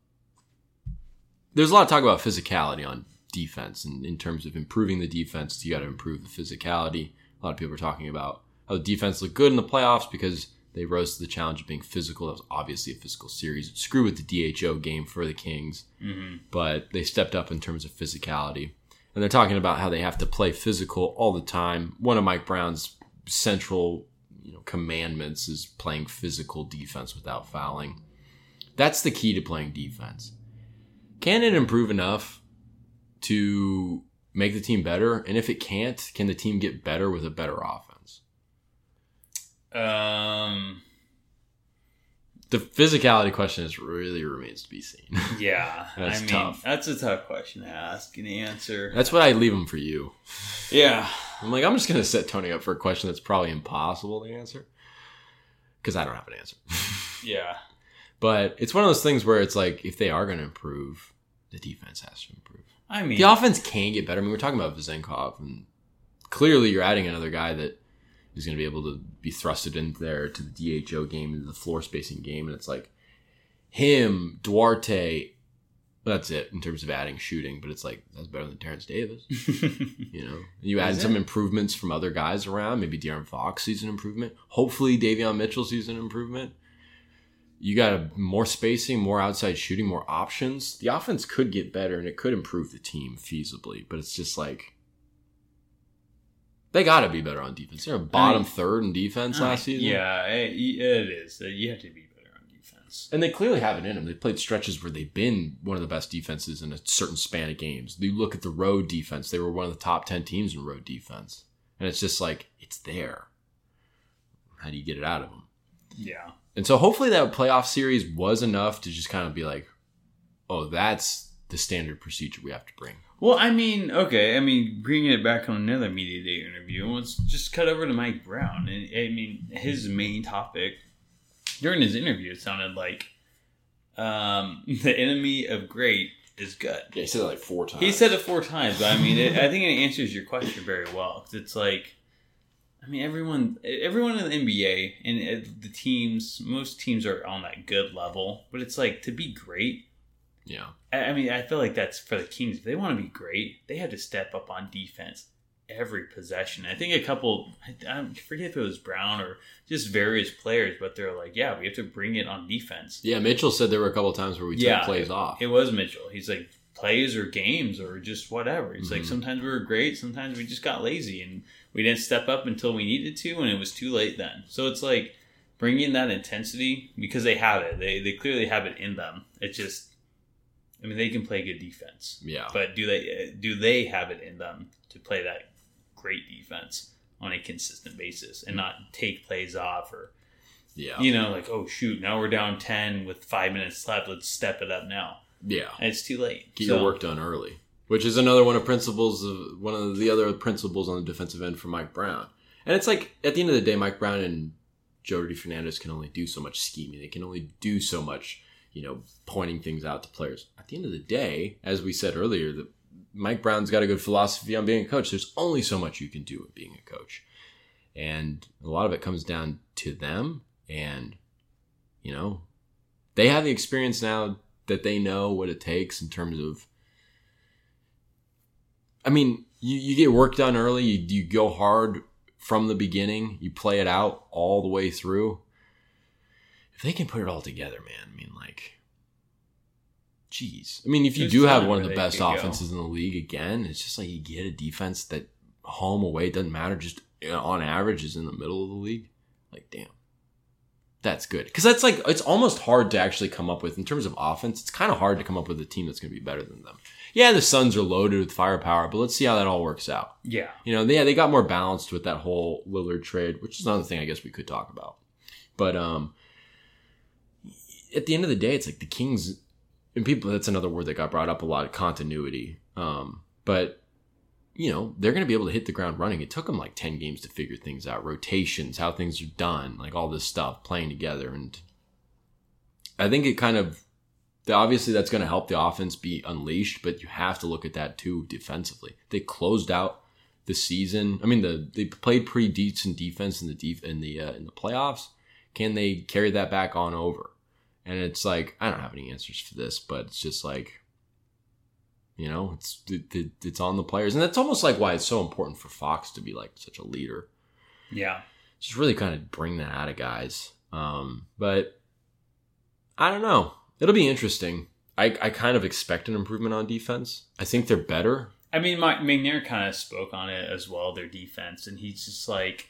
there's a lot of talk about physicality on defense, and in terms of improving the defense, you got to improve the physicality. A lot of people are talking about how the defense looked good in the playoffs because they rose to the challenge of being physical. That was obviously a physical series. Screw with the DHO game for the Kings. hmm but they stepped up in terms of physicality. And they're talking about how they have to play physical all the time. One of Mike Brown's central, you know, commandments is playing physical defense without fouling. That's the key to playing defense. Can it improve enough to make the team better? And if it can't, can the team get better with a better offense? Um. The physicality question is really remains to be seen. Yeah, That's I mean tough. that's a tough question to ask and answer. That's why I leave them for you. Yeah, I'm like, I'm just gonna set Tony up for a question that's probably impossible to answer because I don't have an answer. yeah. But it's one of those things where it's like, if they are gonna improve, the defense has to improve. I mean, The offense can get better. I mean, we're talking about Vezenkov, and clearly you're adding another guy that is going to be able to be thrusted in there to the DHO game, into the floor spacing game, and it's like him, Duarte, That's it in terms of adding shooting, but it's like that's better than Terrence Davis. You know, you add some improvements from other guys around. Maybe De'Aaron Fox sees an improvement. Hopefully, Davion Mitchell sees an improvement. You got more spacing, more outside shooting, more options. The offense could get better and it could improve the team feasibly, but it's just like they got to be better on defense. They're a bottom third in defense last season. Yeah, it, it is. You have to be better on defense. And they clearly have it in them. They played stretches where they've been one of the best defenses in a certain span of games. You look at the road defense; they were one of the top ten teams in road defense, and it's just like it's there. How do you get it out of them? Yeah. And so, hopefully, that playoff series was enough to just kind of be like, "Oh, that's the standard procedure we have to bring." Well, I mean, okay. I mean, bringing it back on another media day interview, let's just cut over to Mike Brown. And I mean, his main topic during his interview, it sounded like um, the enemy of great is good. Yeah, he said it like four times. He said it four times, but I mean, it, I think it answers your question very well. 'Cause it's like, mean, everyone, everyone in the NBA and the teams, most teams are on that good level, but it's like to be great. "Yeah, I mean, I feel like that's for the Kings. If they want to be great, they have to step up on defense every possession. I think a couple, I, I forget if it was Brown or just various players, but they're like, yeah, we have to bring it on defense. yeah." Mitchell said there were a couple times where we Yeah, took plays off. It was Mitchell. He's like plays or games or just whatever. It's like Mhm. sometimes we were great, sometimes we just got lazy and we didn't step up until we needed to, and it was too late then. So it's like bringing that intensity because they have it. They they clearly have it in them. It's just, I mean, they can play good defense, yeah, but do they do they have it in them to play that great defense on a consistent basis and not take plays off or yeah, you know like oh shoot now we're down 10 with five minutes left let's step it up now yeah. and it's too late. Get So- your work done early, which is another one of principles of one of the other principles on the defensive end for Mike Brown. And it's like at the end of the day, Mike Brown and Jordi Fernandez can only do so much scheming. They can only do so much, you know, pointing things out to players. At the end of the day, as we said earlier, that Mike Brown's got a good philosophy on being a coach. There's only so much you can do with being a coach. And a lot of it comes down to them and you know, they have the experience now that they know what it takes in terms of I mean, you, you get work done early, you, you go hard from the beginning, you play it out all the way through. If they can put it all together, man, I mean, like, geez. I mean, if you There's do have one of the best could go. offenses in the league again, it's just like you get a defense that home, away, it doesn't matter, just on average is in the middle of the league. Like, damn. That's good. Because that's like, it's almost hard to actually come up with, in terms of offense, it's kind of hard to come up with a team that's going to be better than them. Yeah, the Suns are loaded with firepower, but let's see how that all works out. yeah, You know, yeah, they got more balanced with that whole Lillard trade, which is another thing I guess we could talk about. But um at the end of the day, it's like the Kings and people that's another word that got brought up a lot, continuity. Um, but you know, they're gonna be able to hit the ground running. It took them like ten games to figure things out, rotations, how things are done, like all this stuff, playing together. And I think it kind of obviously that's going to help the offense be unleashed, but you have to look at that too defensively. They closed out the season. I mean, the they played pretty decent defense in the def, in the uh, in the playoffs. Can they carry that back on over? And it's like I don't have any answers for this, but it's just like you know, it's it, it, it's on the players, and that's almost like why it's so important for Fox to be like such a leader yeah. just really kind of bring that out of guys. Um, but I don't know. It'll be interesting. I, I kind of expect an improvement on defense. I think they're better. I mean, Mike McNair kind of spoke on it as well, their defense, and he's just like,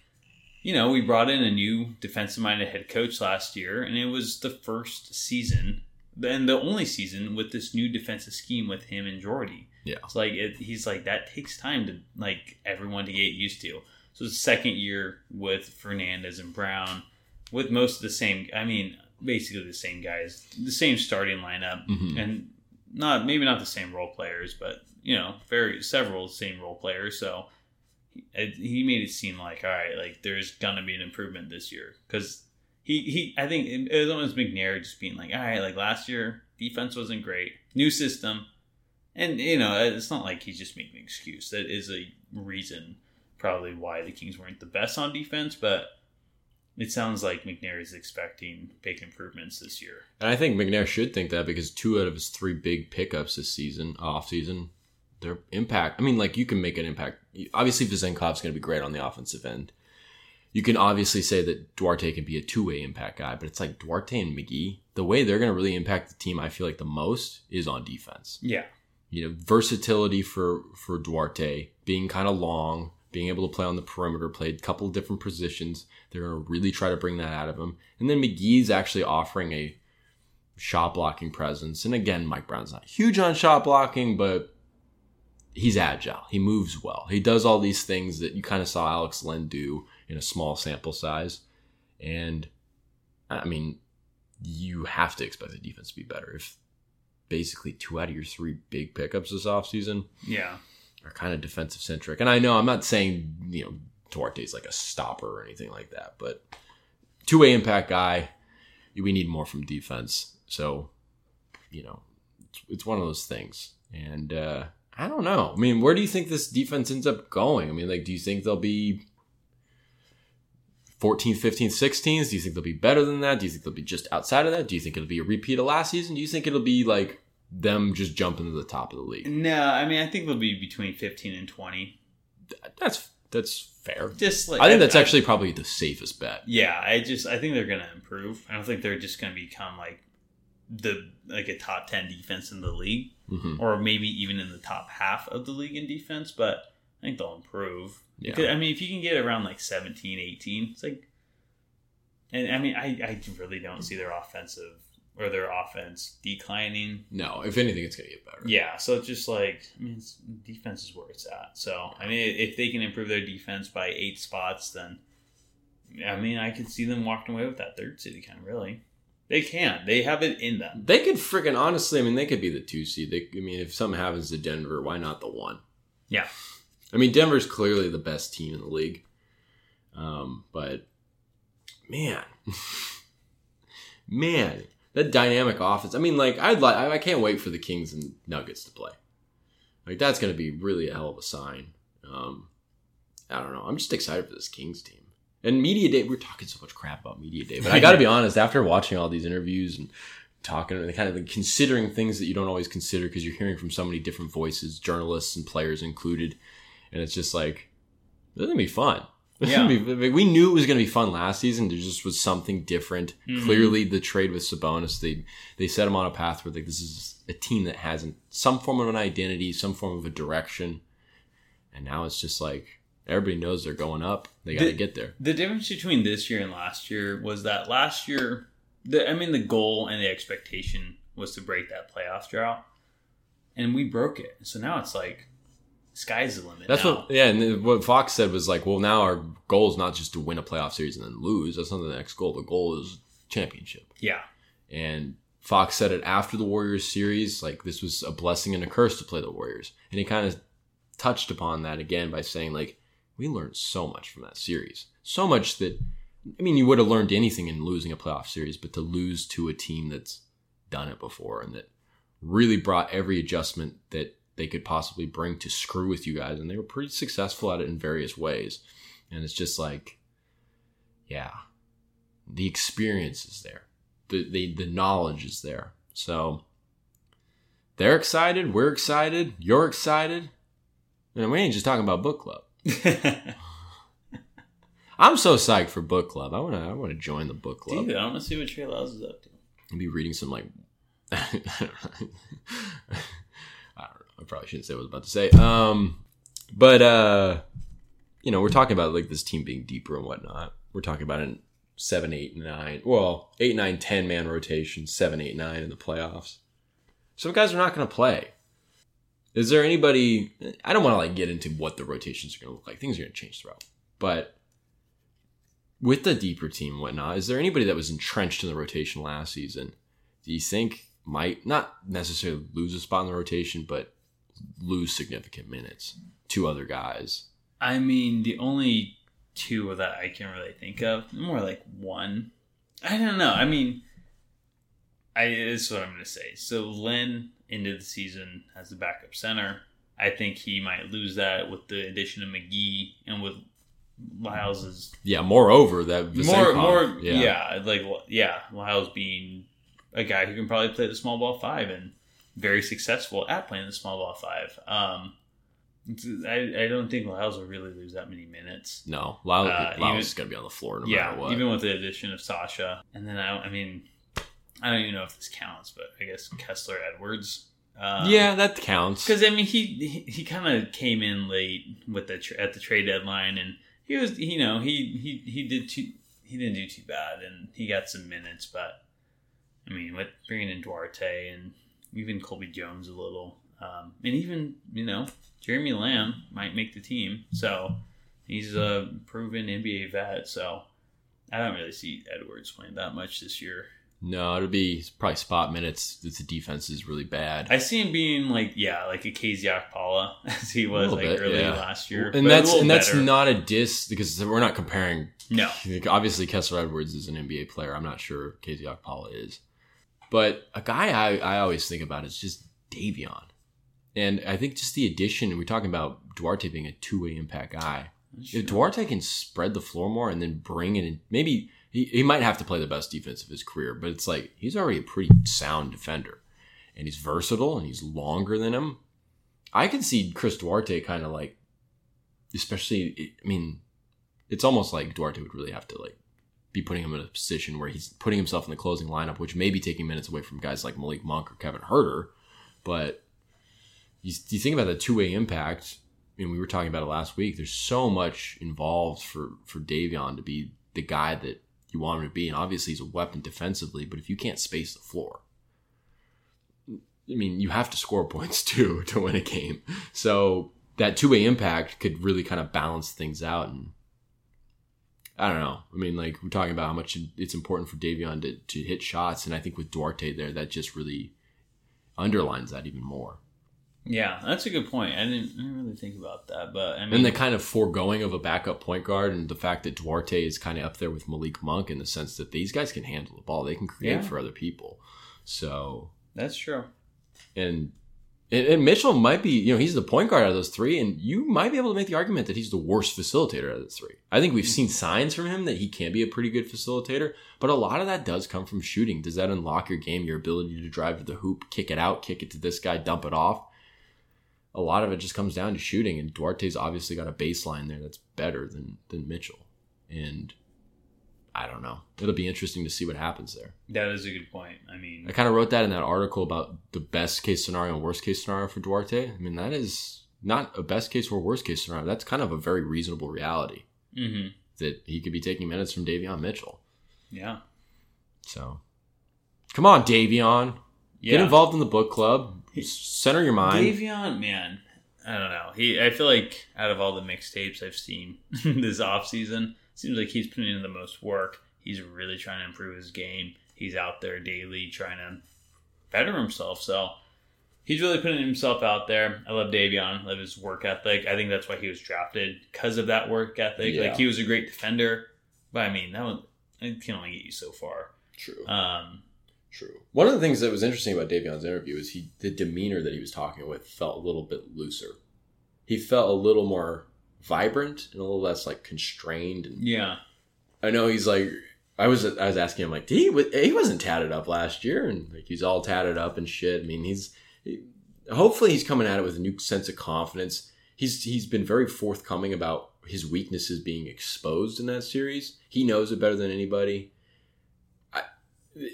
you know, we brought in a new defensive-minded head coach last year, and it was the first season and the only season with this new defensive scheme with him and Jordi. Yeah. It's like it, he's like that takes time to like everyone to get used to. So it's the second year with Fernandez and Brown, with most of the same. I mean, basically the same guys, the same starting lineup, Mhm. and not maybe not the same role players, but you know, very several same role players. So he made it seem like all right, like there's gonna be an improvement this year because he he I think it, was almost McNair just being like all right, like last year defense wasn't great, new system, and you know it's not like he's just making an excuse. That is a reason probably why the Kings weren't the best on defense, but it sounds like McNair is expecting big improvements this year. And I think McNair should think that because two out of his three big pickups this season, off season, their impact. I mean, like you can make an impact. Obviously, Vezenkov's going to be great on the offensive end. You can obviously say that Duarte can be a two way impact guy, but it's like Duarte and McGee. The way they're going to really impact the team, I feel like the most is on defense. Yeah. You know, versatility for for Duarte, being kind of long, being able to play on the perimeter, played a couple of different positions. They're going to really try to bring that out of him. And then McGee's actually offering a shot blocking presence. And again, Mike Brown's not huge on shot blocking, but he's agile. He moves well. He does all these things that you kind of saw Alex Len do in a small sample size. And I mean, you have to expect the defense to be better. If basically two out of your three big pickups this offseason Yeah. are kind of defensive centric. And I know I'm not saying, you know, Duarte's like a stopper or anything like that, but two way impact guy, we need more from defense. So, you know, it's, it's one of those things. And uh, I don't know. I mean, where do you think this defense ends up going? I mean, like, do you think they'll be 14th, 15th, 16th? Do you think they'll be better than that? Do you think they'll be just outside of that? Do you think it'll be a repeat of last season? Do you think it'll be like them just jumping to the top of the league? No, I mean, I think they'll be between 15 and 20. That's that's fair. Just like I think that's actually probably the safest bet. Yeah, I just I think they're going to improve. I don't think they're just going to become like the like a top 10 defense in the league hmm or maybe even in the top half of the league in defense, but I think they'll improve. Yeah. Because, I mean, if you can get around like 17, 18, it's like and I mean, I, I really don't see their offensive or their offense declining. No, if anything, it's gonna get better. Yeah, so it's just like I mean, it's, defense is where it's at. So I mean, if they can improve their defense by eight spots, then I mean, I could see them walking away with that third city kind of really. They can. They have it in them. They could freaking honestly. I mean, they could be the two seed. They, I mean, if something happens to Denver, why not the one? Yeah. I mean, Denver's clearly the best team in the league. Um, but man, man, that dynamic offense. I mean, like I'd like. I can't wait for the Kings and Nuggets to play. Like that's going to be really a hell of a sign. Um, I don't know. I'm just excited for this Kings team. And media day, we're talking so much crap about media day, but I got to be honest. After watching all these interviews and talking and kind of like considering things that you don't always consider because you're hearing from so many different voices, journalists and players included, and it's just like this is gonna be fun. This gonna be- we knew it was going to be fun last season. There just was something different. Mhm. Clearly, the trade with Sabonis, they they set him on a path where like this is a team that has an- some form of an identity, some form of a direction, and now it's just like everybody knows they're going up. They got to The- get there. The difference between this year and last year was that last year, the I mean, the goal and the expectation was to break that playoff drought, and we broke it. So now it's like sky's the limit. That's now. what, yeah. And what Fox said was like, well, now our goal is not just to win a playoff series and then lose. That's not the next goal. The goal is championship. Yeah, And Fox said it after the Warriors series, like this was a blessing and a curse to play the Warriors. And he kind of touched upon that again by saying, like, we learned so much from that series. So much that, I mean, you would have learned anything in losing a playoff series, but to lose to a team that's done it before and that really brought every adjustment that they could possibly bring to screw with you guys. And they were pretty successful at it in various ways. And it's just like, yeah, the experience is there the, the the knowledge is there. So they're excited, we're excited, you're excited. And we ain't just talking about book club. I'm so psyched for book club. I wanna I wanna join the book club. dude, I want to see what Trey Lyles is up to. I'll be reading some like I probably shouldn't say what I was about to say. Um but uh you know, we're talking about like this team being deeper and whatnot. We're talking about an seven, eight, nine, well, eight, nine, ten man rotation, seven, eight, nine in the playoffs. Some guys are not going to play. Is there anybody? I don't want to like get into what the rotations are going to look like. Things are going to change throughout, but with the deeper team and whatnot, is there anybody that was entrenched in the rotation last season? Do you think might not necessarily lose a spot in the rotation, but lose significant minutes to other guys? I mean, the only two that I can really think of, more like one. I don't know. I mean, I this is what I'm going to say. So Len into the season as the backup center. I think he might lose that with the addition of McGee and with Lyles Yeah. Moreover, that more more yeah. like yeah Lyles being a guy who can probably play the small ball five and very successful at playing the small ball five. Um, I, I don't think Lyles will really lose that many minutes. No, Lyles, Uh, Lyles is going to be on the floor no yeah, matter what. even with the addition of Sasha, and then I, I mean, I don't even know if this counts, but I guess Kessler Edwards. Um, yeah, that counts. because I mean, he he, he kind of came in late with the tra- at the trade deadline, and he was you know he he he did too he didn't do too bad, and he got some minutes, but I mean, with bringing in Duarte and even Colby Jones a little, um, and even you know Jeremy Lamb might make the team, so he's a proven NBA vet, so I don't really see Edwards playing that much this year. No, it'll be probably spot minutes if the defense is really bad. I see him being like, yeah, like a KZ Okpala as he was like bit, early yeah. last year, and that's and that's better. not a diss because we're not comparing. no, Obviously, Kessler Edwards is an NBA player. I'm not sure KZ Okpala is, but a guy I, I always think about is just Davion, and I think just the addition. We're talking about Duarte being a two way impact guy. If Duarte can spread the floor more and then bring it in, maybe he, he might have to play the best defense of his career, but it's like he's already a pretty sound defender. And he's versatile and he's longer than him. I can see Chris Duarte kind of like, especially, I mean, it's almost like Duarte would really have to like be putting him in a position where he's putting himself in the closing lineup, which may be taking minutes away from guys like Malik Monk or Kevin Huerter. But you, you think about the two way impact, and we were talking about it last week. There's so much involved for for Davion to be the guy that you want him to be, and obviously he's a weapon defensively. But if you can't space the floor, I mean, you have to score points too to win a game. So that two way impact could really kind of balance things out. And I don't know. I mean, like we're talking about how much it's important for Davion to, to hit shots, and I think with Duarte there, that just really underlines that even more. yeah, that's a good point. I didn't, I didn't really think about that, but I mean, And the kind of foregoing of a backup point guard, and the fact that Duarte is kind of up there with Malik Monk in the sense that these guys can handle the ball, they can create Yeah. for other people. So that's true. and, and and Mitchell might be, you know, he's the point guard out of those three, and you might be able to make the argument that he's the worst facilitator out of the three. I think we've hmm. seen signs from him that he can be a pretty good facilitator, but a lot of that does come from shooting. Does that unlock your game, your ability to drive to the hoop, kick it out, kick it to this guy, dump it off? A lot of it just comes down to shooting, and Duarte's obviously got a baseline there that's better than than Mitchell, and I don't know. It'll be interesting to see what happens there. That is a good point. I mean, I kind of wrote that in that article about the best case scenario and worst case scenario for Duarte. I mean, that is not a best case or worst case scenario. That's kind of a very reasonable reality hmm that he could be taking minutes from Davion Mitchell. yeah, So, come on, Davion. yeah. Get involved in the book club. Center your mind. Davion, man, I don't know. He, I feel like out of all the mixtapes I've seen this off season, seems like he's putting in the most work. He's really trying to improve his game. He's out there daily trying to better himself. So he's really putting himself out there. I love Davion. I love his work ethic. I think that's why he was drafted because of that work ethic. Yeah. Like he was a great defender, but I mean that one it can only get you so far. True. Um, True. One of the things that was interesting about Davion's interview is he the demeanor that he was talking with felt a little bit looser. He felt a little more vibrant and a little less like constrained. And yeah, I know he's like I was I was asking him like, did he he wasn't tatted up last year and like he's all tatted up and shit. I mean, he's he, hopefully he's coming at it with a new sense of confidence. He's he's been very forthcoming about his weaknesses being exposed in that series. He knows it better than anybody. I,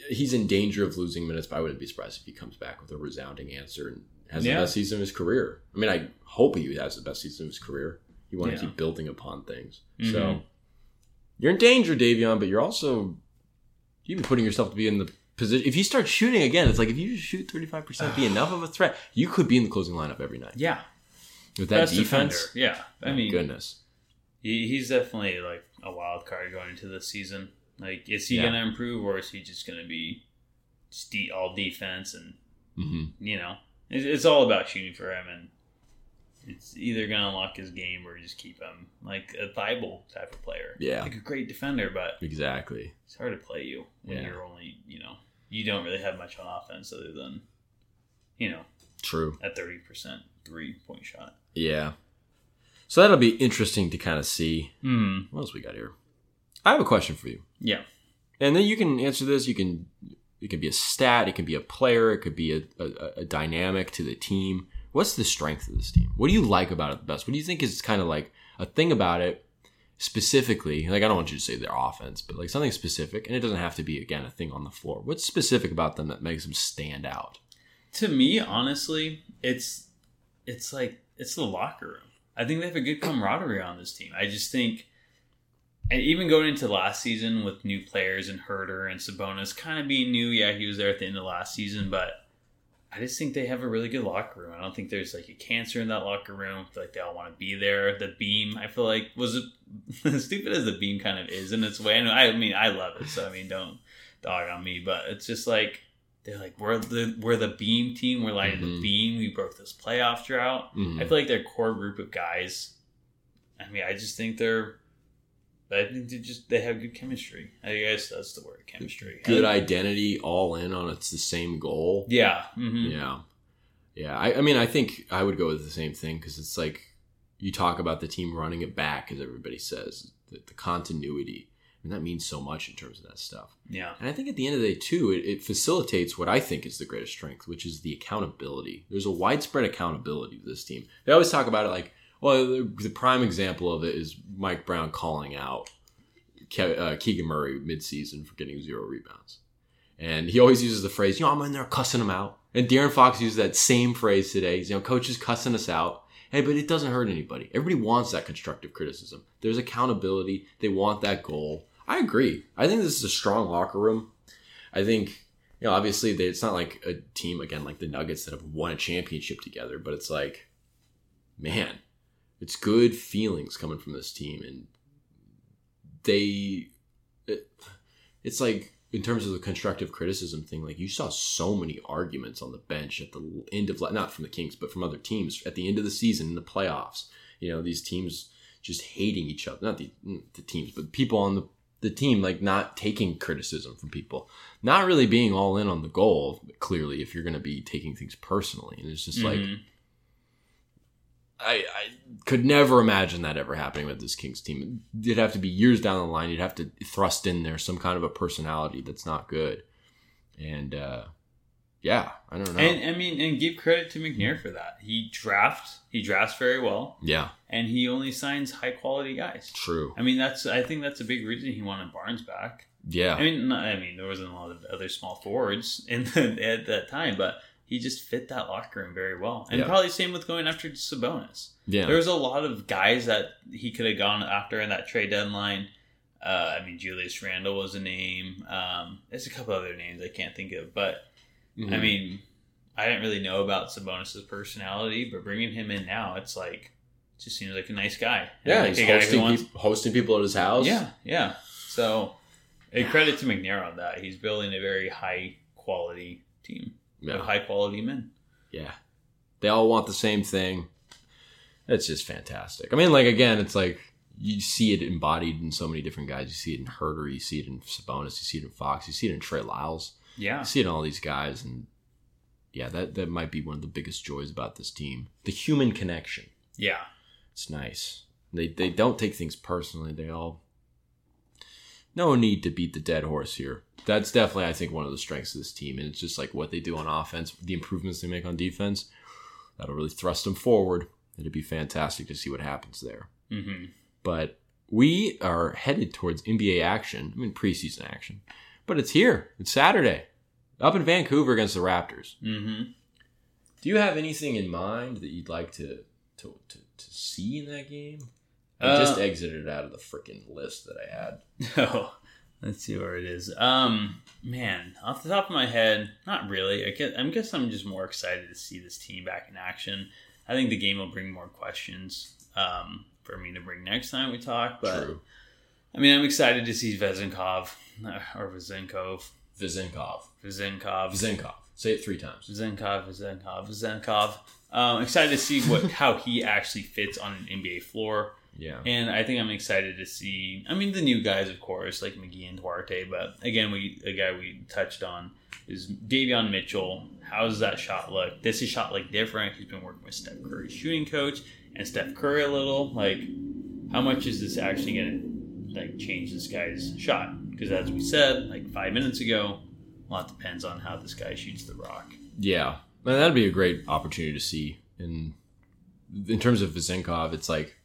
he's in danger of losing minutes, but I wouldn't be surprised if he comes back with a resounding answer and has Yeah. the best season of his career. I mean, I hope he has the best season of his career. You want Yeah. to keep building upon things. Mhm. So you're in danger, Davion, but you're also you've putting yourself to be in the position. If you start shooting again, it's like if you just shoot 35%, be enough of a threat, you could be in the closing lineup every night. yeah. With that Best defense, defender. Yeah, I oh, mean, goodness. He, he's definitely like a wild card going into this season. Like, is he Yeah. going to improve or is he just going to be all defense? And hmm you know, it's, it's all about shooting for him, and it's either going to unlock his game or just keep him like a Thybulle type of player. Yeah. like a great defender, but Exactly. it's hard to play you when Yeah. you're only you know you don't really have much on offense other than you know True. at thirty percent three point shot. Yeah. So that'll be interesting to kind of see. Hmm. What else we got here? I have a question for you. Yeah. And then you can answer this. You can it can be a stat, it can be a player, it could be a, a, a, dynamic to the team. What's the strength of this team? What do you like about it the best? What do you think is kind of like a thing about it specifically? Like I don't want you to say their offense, but like something specific, and it doesn't have to be again a thing on the floor. What's specific about them that makes them stand out? To me, honestly, it's it's like it's the locker room. I think they have a good camaraderie on this team. I just think and even going into last season with new players and Huerter and Sabonis kind of being new, yeah, he was there at the end of last season, but I just think they have a really good locker room. I don't think there's like a cancer in that locker room. I feel like they all want to be there. The beam, I feel like was as stupid as the beam kind of is in its way. And I mean, I love it, so I mean, don't dog on me, but it's just like they're like we're the we're the beam team. We're lighting Mhm. the beam. We broke this playoff drought. Mhm. I feel like their core group of guys. I mean, I just think they're. I think they just they have good chemistry. I guess that's the word, chemistry. Good I, identity, all in on it's the same goal. yeah. hmm Yeah. Yeah. I, I mean, I think I would go with the same thing because it's like you talk about the team running it back, as everybody says, the, the continuity. And that means so much in terms of that stuff. Yeah. And I think at the end of the day, too, it, it facilitates what I think is the greatest strength, which is the accountability. There's a widespread accountability to this team. They always talk about it like, well, the, the prime example of it is Mike Brown calling out Ke- uh, Keegan Murray midseason for getting zero rebounds. And he always uses the phrase, you know, I'm in there cussing him out. And De'Aaron Fox used that same phrase today. He's, you know, coach is cussing us out. Hey, but it doesn't hurt anybody. Everybody wants that constructive criticism. There's accountability. They want that goal. I agree. I think this is a strong locker room. I think, you know, obviously they, it's not like a team, again, like the Nuggets that have won a championship together, but it's like, man, it's good feelings coming from this team. And they, it, it's like, in terms of the constructive criticism thing, like you saw so many arguments on the bench at the end of not from the Kings, but from other teams at the end of the season in the playoffs. You know, these teams just hating each other, not the the teams, but people on the the team like not taking criticism from people, not really being all in on the goal. Clearly, if you're going to be taking things personally, and it's just like Mhm. I, I could never imagine that ever happening with this Kings team. It'd have to be years down the line. You'd have to thrust in there some kind of a personality that's not good. And uh, yeah, I don't know. And I mean, and give credit to McNair for that. He drafts. He drafts very well, yeah, and he only signs high quality guys. true. I mean, that's. I think that's a big reason he wanted Barnes back. Yeah, I mean, I mean, there wasn't a lot of other small forwards in the, at that time, but he just fit that locker room very well. And Yeah. probably same with going after Sabonis. yeah, There was a lot of guys that he could have gone after in that trade deadline. Uh, I mean, Julius Randle was a name. Um, there's a couple other names I can't think of, but I Mhm. mean, I didn't really know about Sabonis's personality, but bringing him in now, it's like it just seems like a nice guy. yeah, like he's a guy who hosting, wants- peop- hosting people at his house. yeah, yeah. So, a credit to McNair on that. He's building a very high quality team yeah, high quality men. yeah. They all want the same thing. It's just fantastic. I mean, like again, it's like you see it embodied in so many different guys. You see it in Huerter, you see it in Sabonis, you see it in Fox, you see it in Trey Lyles. Yeah, I see it in all these guys, and yeah, that that might be one of the biggest joys about this team: the human connection. yeah, It's nice. They they don't take things personally. They all no need to beat the dead horse here. That's definitely I think one of the strengths of this team, and it's just like what they do on offense, the improvements they make on defense. That'll really thrust them forward. It'd be fantastic to see what happens there. hmm But we are headed towards NBA action. I mean preseason action, but it's here. It's Saturday, up in Vancouver against the Raptors. hmm Do you have anything in mind that you'd like to to, to, to see in that game? I Uh, just exited out of the freaking list that I had. Oh, let's see where it is. Um, man, off the top of my head, not really. I guess, I guess I'm just more excited to see this team back in action. I think the game will bring more questions um, for me to bring next time we talk. But True. I mean, I'm excited to see Vezenkov uh, or Vezenkov, Vizenkov. Vezenkov, Vizenkov. Say it three times. Vezenkov, Vezenkov, Vezenkov. Um, excited to see what how he actually fits on an NBA floor. Yeah. And I think I'm excited to see. I mean, the new guys, of course, like McGee and Duarte. But again, we a guy we touched on is Davion Mitchell. How does that shot look? Does his shot look different? He's been working with Steph Curry's shooting coach and Steph Curry a little. Like, how much is this actually going to like change this guy's shot? Because as we said like five minutes ago, a lot depends on how this guy shoots the rock. Yeah, Man, that'd be a great opportunity to see. In in terms of Vezenkov, it's like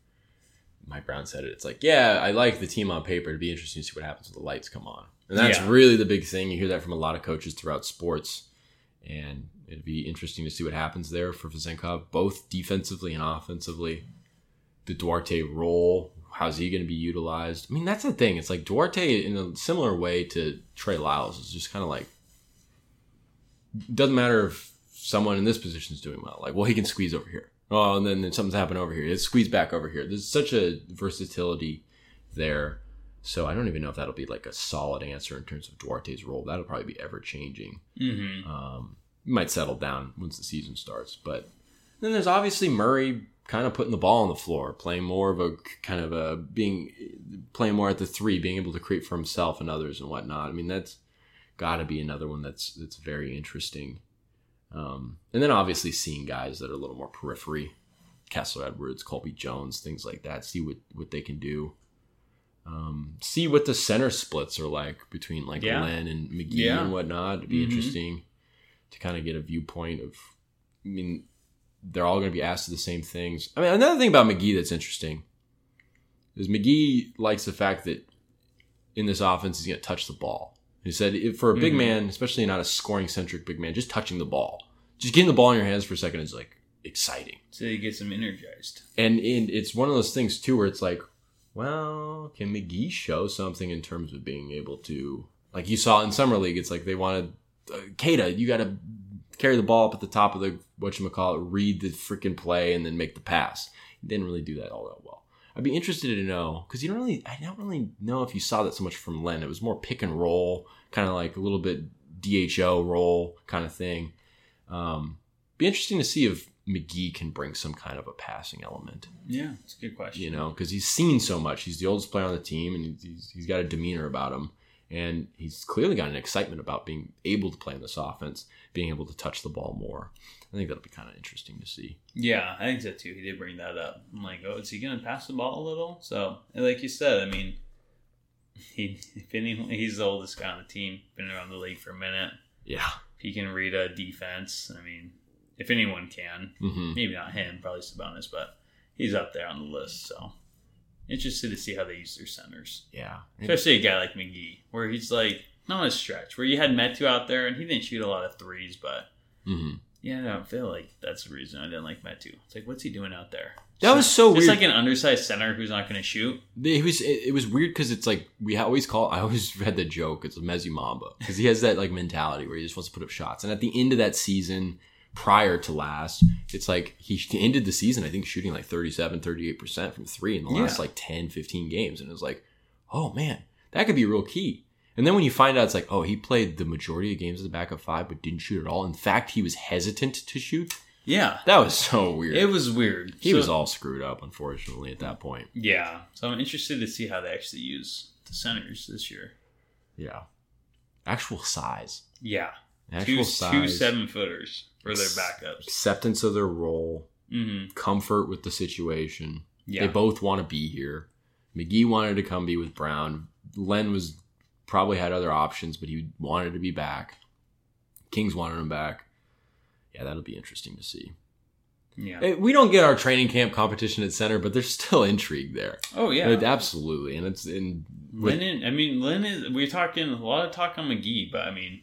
Mike Brown said it. It's like, yeah, I like the team on paper. It'd be interesting to see what happens when the lights come on, and that's Yeah. really the big thing. You hear that from a lot of coaches throughout sports, and it'd be interesting to see what happens there for Vezenkov, both defensively and offensively. The Duarte role, how's he going to be utilized? I mean, that's the thing. It's like Duarte, in a similar way to Trey Lyles, is just kind of like doesn't matter if someone in this position is doing well. Like, well, he can squeeze over here. Oh, and then, then something's happened over here. It's squeezed back over here. There's such a versatility there. So I don't even know if that'll be like a solid answer in terms of Duarte's role. That'll probably be ever changing. Mm-hmm. Um, might settle down once the season starts. But then there's obviously Murray kind of putting the ball on the floor, playing more of a kind of a being playing more at the three, being able to create for himself and others and whatnot. I mean, that's got to be another one that's that's very interesting. Um, and then obviously seeing guys that are a little more periphery, Kessler Edwards, Colby Jones, things like that. See what what they can do. Um, see what the center splits are like between like Yeah. Len and McGee Yeah. and whatnot. It'd be Mhm. interesting to kind of get a viewpoint of. I mean, they're all going to be asked the same things. I mean, another thing about McGee that's interesting is McGee likes the fact that in this offense he's going to touch the ball. He said for a big Mhm. man, especially not a scoring centric big man, just touching the ball, just getting the ball in your hands for a second is like exciting. So he gets him energized. And, and it's one of those things too where it's like, well, can McGee show something in terms of being able to, like you saw in summer league, it's like they wanted, uh, Kata, you got to carry the ball up at the top of the what you call it, read the freaking play, and then make the pass. He didn't really do that all that well. I'd be interested to know because you don't really, I don't really know if you saw that so much from Len. It was more pick and roll, kind of like a little bit DHO roll kind of thing. Um, be interesting to see if McGee can bring some kind of a passing element Yeah, it's a good question. you know, because he's seen so much. He's the oldest player on the team, and he's, he's got a demeanor about him, and he's clearly got an excitement about being able to play in this offense, being able to touch the ball more. I think that'll be kind of interesting to see. Yeah, I think so too. He did bring that up. I'm like, oh, is he going to pass the ball a little? So, like you said, I mean, he if any, he's the oldest guy on the team, been around the league for a minute. Yeah. He can read a defense, I mean, if anyone can, hmm maybe not him, probably Sabonis, but he's up there on the list. So, interested to see how they use their centers, Yeah. especially a guy like McGee, where he's like not a stretch, where you had Metu out there and he didn't shoot a lot of threes, but hmm yeah, I don't feel like that's the reason I didn't like Metu. It's like, what's he doing out there? That was so Just weird. like an undersized center who's not going to shoot. It was it, it was weird because it's like we always call. I always read the joke. It's a Mezzi Mamba because he has that like mentality where he just wants to put up shots. And at the end of that season, prior to last, it's like he ended the season I think shooting like 37, 38 percent from three in the last Yeah. like 10, 15 games, and it was like, oh man, that could be real key. And then when you find out, it's like, oh, he played the majority of games as a backup five, but didn't shoot at all. In fact, he was hesitant to shoot. Yeah, That was so weird. it was weird. he So- was all screwed up, unfortunately, at that point. Yeah, so I'm interested to see how they actually use the centers this year. Yeah, actual size. Yeah, actual two, size, two seven footers for their backups. acceptance of their role, Mm-hmm. comfort with the situation. Yeah, They both want to be here. McGee wanted to come be with Brown. Len was probably had other options, but he wanted to be back. Kings wanted him back. Yeah, that'll be interesting to see. yeah. Eh, We don't get our training camp competition at center, but there's still intrigue there. oh yeah. Absolutely, and it's in with, Len, I mean, Len is. We're talking a lot of talk on McGee, but I mean,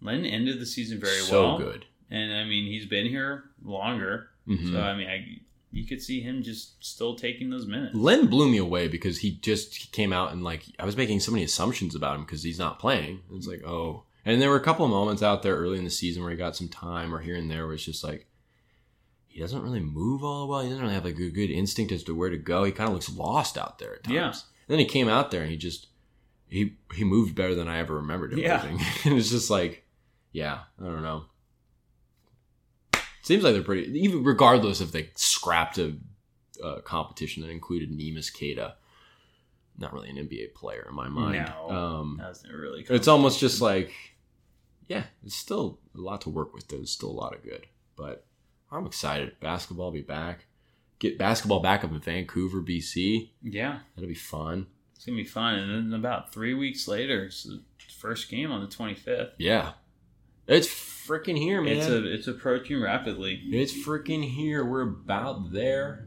Lynn ended the season very so well, good. and I mean, he's been here longer. Mhm. So I mean, I, you could see him just still taking those minutes. Len blew me away because he just came out and like I was making so many assumptions about him because he's not playing. It's like oh, and there were a couple of moments out there early in the season where he got some time or here and there where it's just like he doesn't really move all well. He doesn't really have like a good instinct as to where to go. He kind of looks lost out there at times. Yeah. And then he came out there and he just he he moved better than I ever remembered him Yeah. moving. and it's just like yeah, I don't know. Seems like they're pretty even regardless if they scrapped a uh, competition that included Nemus Keita. Not really an NBA player in my mind. No, Um, really. it's almost just like, yeah, it's still a lot to work with. There's still a lot of good, but I'm excited. Basketball will be back. Get basketball back up in Vancouver, BC. yeah. That'll be fun. It's gonna be fun, and then about three weeks later, it's the first game on the twenty fifth. Yeah, it's freaking here, man. It's a it's approaching rapidly. It's freaking here. We're about there.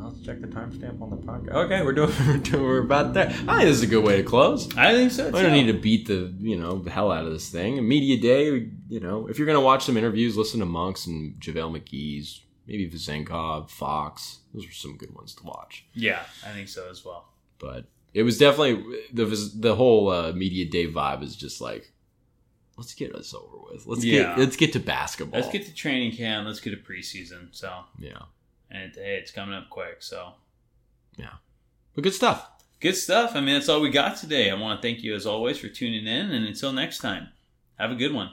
Let's check the timestamp on the podcast. Okay, we're doing, we're doing we're about there. I think this is a good way to close. I think so. I don't need to beat the you know the hell out of this thing. Media day, you know, if you're gonna watch some interviews, listen to Monks and JaVale McGee's, maybe Vezenkov, Fox. Those are some good ones to watch. Yeah, I think so as well. But it was definitely the the whole uh, media day vibe is just like, let's get us over with. Let's Yeah. get let's get to basketball. Let's get to training camp. Let's get to preseason. So, yeah, and hey, it's coming up quick. So, yeah, but good stuff. good stuff. I mean, that's all we got today. I want to thank you as always for tuning in, and until next time, have a good one.